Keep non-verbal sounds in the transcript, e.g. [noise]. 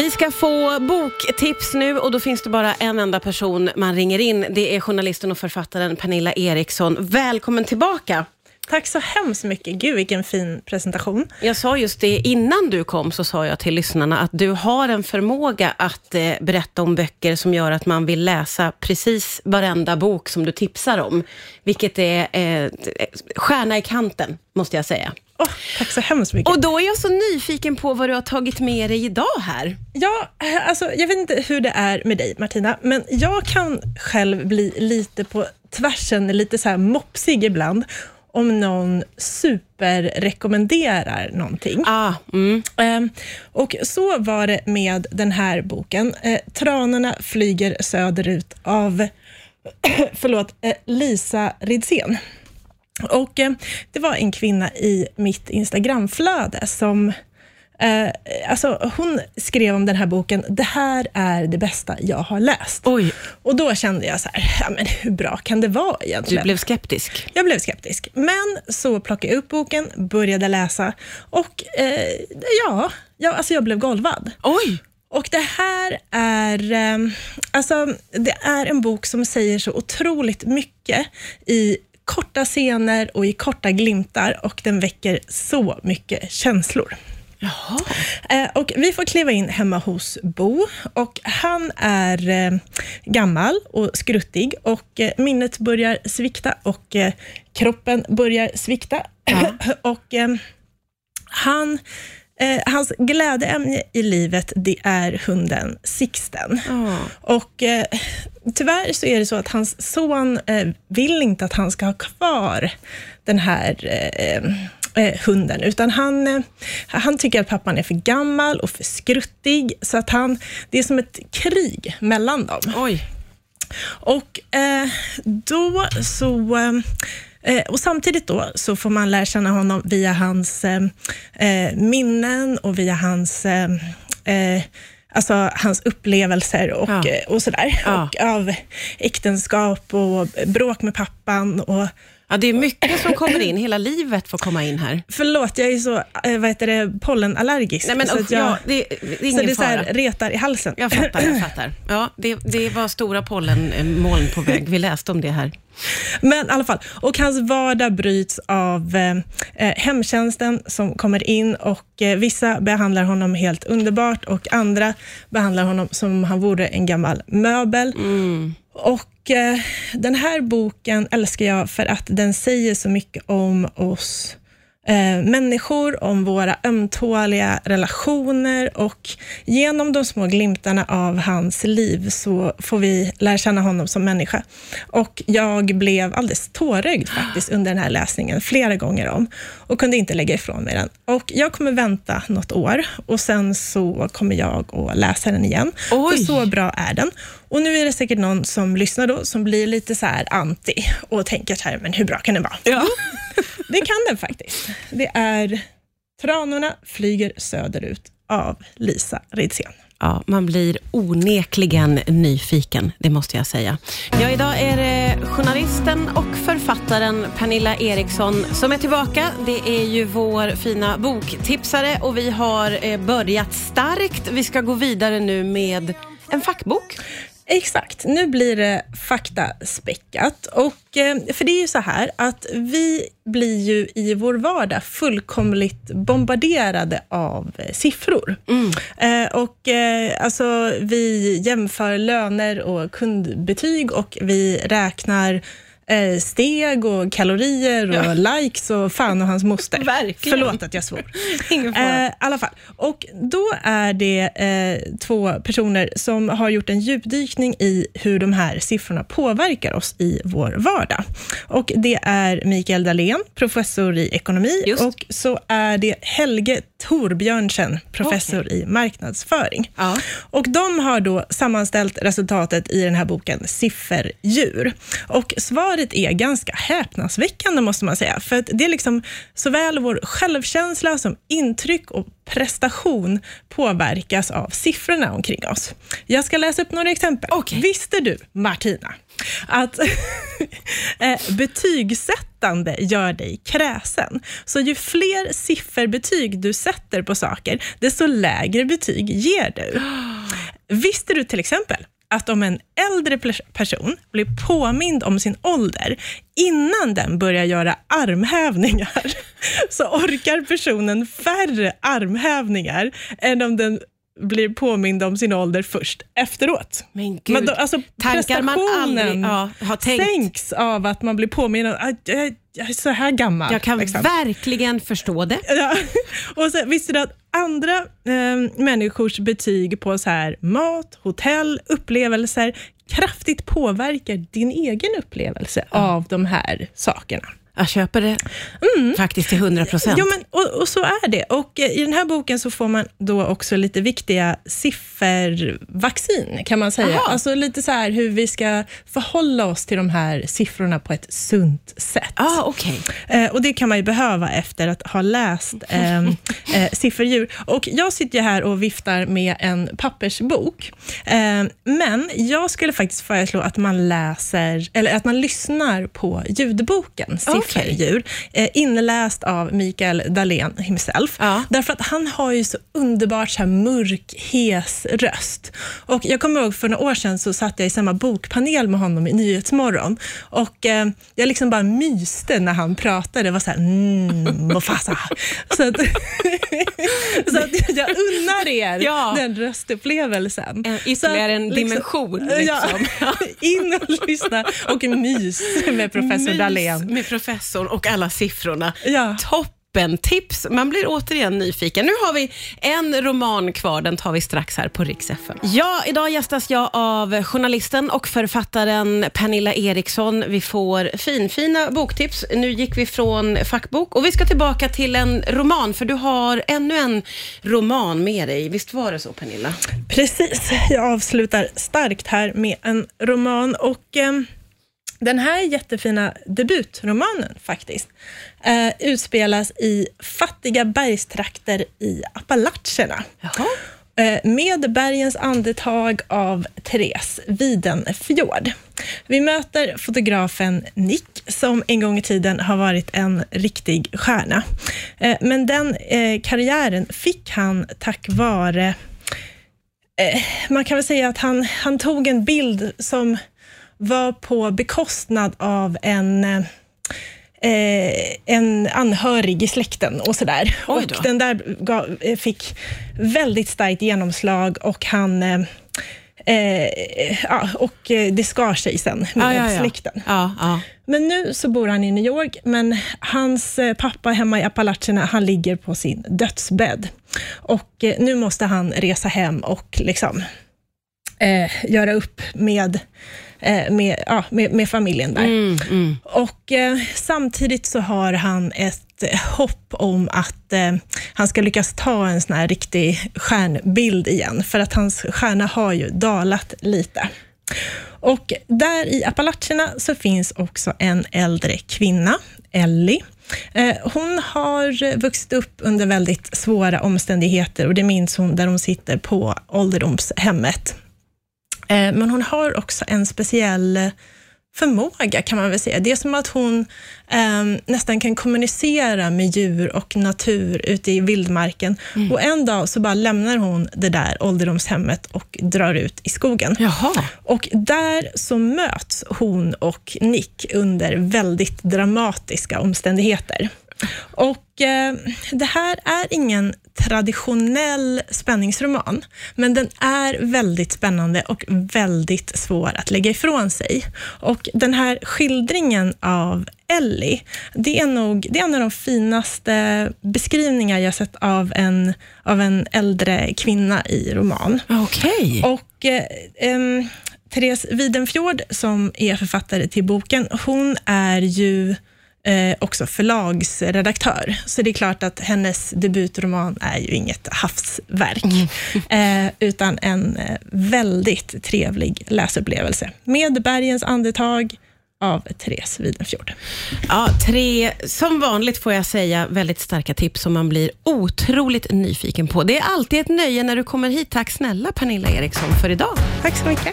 Vi ska få boktips nu och då finns det bara en enda person man ringer in. Det är journalisten och författaren Pernilla Eriksson. Välkommen tillbaka. Tack så hemskt mycket. Gud, vilken fin presentation. Jag sa just det, innan du kom så sa jag till lyssnarna att du har en förmåga att eh, berätta om böcker som gör att man vill läsa precis varenda bok som du tipsar om. Vilket är eh, stjärna i kanten, måste jag säga. Oh, tack så hemskt mycket. Och då är jag så nyfiken på vad du har tagit med dig idag här. Ja, alltså, jag vet inte hur det är med dig Martina, men jag kan själv bli lite på tvärsen, lite så här mopsig ibland om någon superrekommenderar någonting. Ah, mm. eh, och så var det med den här boken. Eh, Tranorna flyger söderut av [clears throat] förlåt, eh, Lisa Ridsén. Och eh, Det var en kvinna i mitt Instagramflöde som Eh, alltså, hon skrev om den här boken, det här är det bästa jag har läst. Oj. Och då kände jag så här, ja, men hur bra kan det vara egentligen? Du blev skeptisk? Jag blev skeptisk. Men så plockade jag upp boken, började läsa och eh, ja, ja alltså jag blev golvad. Oj! Och det här är, eh, alltså, det är en bok som säger så otroligt mycket i korta scener och i korta glimtar och den väcker så mycket känslor. Jaha. Eh, och vi får kliva in hemma hos Bo och han är eh, gammal och skruttig och eh, minnet börjar svikta och kroppen börjar svikta. Ja. [laughs] och han Eh, hans glädjeämne i livet, det är hunden Sixten. Oh. Och eh, tyvärr så är det så att hans son eh, vill inte att han ska ha kvar den här eh, hunden, utan han, eh, han tycker att pappan är för gammal och för skruttig, så att han, det är som ett krig mellan dem. Oj. Och eh, då så eh, och Samtidigt då så får man lära känna honom via hans eh, eh, minnen och via hans alltså hans upplevelser och, ja. och sådär. Ja. Och av äktenskap och bråk med pappan och Ja, det är mycket som kommer in. Hela livet får komma in här. Förlåt, jag är så eh, vad heter det, pollenallergisk. Nej, men, så jag, ja, det, det, är ingen så det fara. så här, retar i halsen. Jag fattar, jag fattar. Ja, det, det var stora pollenmoln på väg. Vi läste om det här. Men i alla fall, och hans vardag bryts av eh, eh, hemtjänsten som kommer in och eh, vissa behandlar honom helt underbart och andra behandlar honom som om han vore en gammal möbel. Mm. Och eh, Den här boken älskar jag för att den säger så mycket om oss eh, människor, om våra ömtåliga relationer och genom de små glimtarna av hans liv så får vi lära känna honom som människa. Och jag blev alldeles tårögd faktiskt [gasps] under den här läsningen flera gånger om och kunde inte lägga ifrån mig den. Och jag kommer vänta något år och sen så kommer jag att läsa den igen. Oj. För så bra är den. Och nu är det säkert någon som lyssnar då som blir lite så anti och tänker så här, men hur bra kan den vara? Ja. [laughs] Det kan den faktiskt. Det är Tranorna flyger söderut av Lisa Ridsén. Ja, man blir onekligen nyfiken, det måste jag säga. Ja, idag är det journalisten och författaren Pernilla Eriksson som är tillbaka. Det är ju vår fina boktipsare och vi har eh, börjat starkt. Vi ska gå vidare nu med en fackbok. Exakt, nu blir det faktaspäckat. Och, eh, för det är ju så här att vi blir ju i vår vardag fullkomligt bombarderade av eh, siffror. Mm. Eh, och alltså, Vi jämför löner och kundbetyg och vi räknar steg och kalorier och ja. likes och fan och hans moster. Verkligen. Förlåt att jag svor. [laughs] Ingen fara. Eh, alla fall. Och då är det eh, två personer som har gjort en djupdykning i hur de här siffrorna påverkar oss i vår vardag. Och Det är Mikael Dahlén, professor i ekonomi, Just. och så är det Helge Torbjörnsen, professor okay. i marknadsföring. Ja. Och De har då sammanställt resultatet i den här boken Sifferdjur. Och svaret paret är ganska häpnadsväckande, måste man säga. För att det är liksom såväl vår självkänsla som intryck och prestation påverkas av siffrorna omkring oss. Jag ska läsa upp några exempel. Okej. Visste du, Martina, att [laughs] eh, betygsättande gör dig kräsen. Så ju fler sifferbetyg du sätter på saker, desto lägre betyg ger du. [gasps] Visste du till exempel att om en äldre pers- person blir påmind om sin ålder innan den börjar göra armhävningar, [laughs] så orkar personen färre armhävningar än om den blir påmind om sin ålder först efteråt. Men gud, Men då, alltså, tankar man aldrig ja, har tänkt. sänks av att man blir påmind om att jag, jag är så här gammal. Jag kan liksom. verkligen förstå det. Ja. [laughs] Och så, visste du att andra eh, människors betyg på så här, mat, hotell, upplevelser kraftigt påverkar din egen upplevelse av de här sakerna? Jag köper det faktiskt till 100 procent. Men, och, och så är det. Och eh, I den här boken så får man då också lite viktiga siffervaccin, kan man säga. Aha. Alltså lite så här hur vi ska förhålla oss till de här siffrorna på ett sunt sätt. ah, okej. Eh, och Det kan man ju behöva efter att ha läst [laughs] eh, eh, sifferdjur. Och jag sitter ju här och viftar med en pappersbok. Eh, men jag skulle faktiskt föreslå att man läser, eller att man lyssnar på ljudboken Sifferdjur, eh, inläst av Mikael Dahlén himself. Ja. Därför att han har ju så underbart så här mörk, hes röst. Och jag kommer ihåg för några år sedan så satt jag i samma bokpanel med honom i Nyhetsmorgon och eh, jag liksom bara myste när han pratade. Det var så här, mm, Mufasa. så att, [laughs] så att jag unnar er Ja. den röstupplevelsen. En- Ytterligare en att, dimension. Ja, Liksom. [laughs] in och lyssna och mys med professor Dahlén. med professorn och alla siffrorna. Ja. Toppen tips. Man blir återigen nyfiken. Nu har vi en roman kvar, den tar vi strax här på Rix FM. Ja, idag gästas jag av journalisten och författaren Pernilla Eriksson. Vi får finfina boktips. Nu gick vi från fackbok och vi ska tillbaka till en roman, för du har ännu en roman med dig. Visst var det så, Pernilla? Precis. Jag avslutar starkt här med en roman och eh, den här jättefina debutromanen faktiskt eh, utspelas i fattiga bergstrakter i Appalacherna. Jaha. Eh, med bergens andetag av Therese Widenfjord. Vi möter fotografen Nick, som en gång i tiden har varit en riktig stjärna. Eh, Men den eh, karriären fick han tack vare eh, man kan väl säga att han, han tog en bild som var på bekostnad av en, eh, en anhörig i släkten och sådär. Och den där gav, eh, fick väldigt starkt genomslag och han eh, Eh, ja, och eh, det skar sig sen med Ja, ja, ja. släkten. Ja. Men nu så bor han i New York, men hans eh, pappa hemma i Appalacherna, han ligger på sin dödsbädd. Och nu måste han resa hem och liksom eh, göra upp med, eh, med, ja, med, med familjen där. Mm, mm. Och eh, samtidigt så har han ett hopp om att eh, han ska lyckas ta en sån här riktig stjärnbild igen, för att hans stjärna har ju dalat lite. Och där i Appalacherna så finns också en äldre kvinna, Ellie. Eh, Hon har vuxit upp under väldigt svåra omständigheter och det minns hon där hon sitter på ålderdomshemmet. Eh, Men hon har också en speciell förmåga, kan man väl säga. Det är som att hon eh, nästan kan kommunicera med djur och natur ute i vildmarken. Och en dag så bara lämnar hon det där ålderdomshemmet och drar ut i skogen. Jaha. Och där så möts hon och Nick under väldigt dramatiska omständigheter. Och eh, Det här är ingen traditionell spänningsroman, men den är väldigt spännande och väldigt svår att lägga ifrån sig. Och Den här skildringen av Ellie, det är nog det är en av de finaste beskrivningar jag sett av en, av en äldre kvinna i roman. Okej. Och eh, Therese Widenfjord, som är författare till boken, hon är ju eh, också förlagsredaktör. Så det är klart att hennes debutroman är ju inget havsverk, [laughs] eh, utan en eh, väldigt trevlig läsupplevelse. Med bergens andetag av Therese Widenfjord. Ja, tre, som vanligt får jag säga, väldigt starka tips som man blir otroligt nyfiken på. Det är alltid ett nöje när du kommer hit. Tack snälla Pernilla Eriksson för idag. Tack så mycket.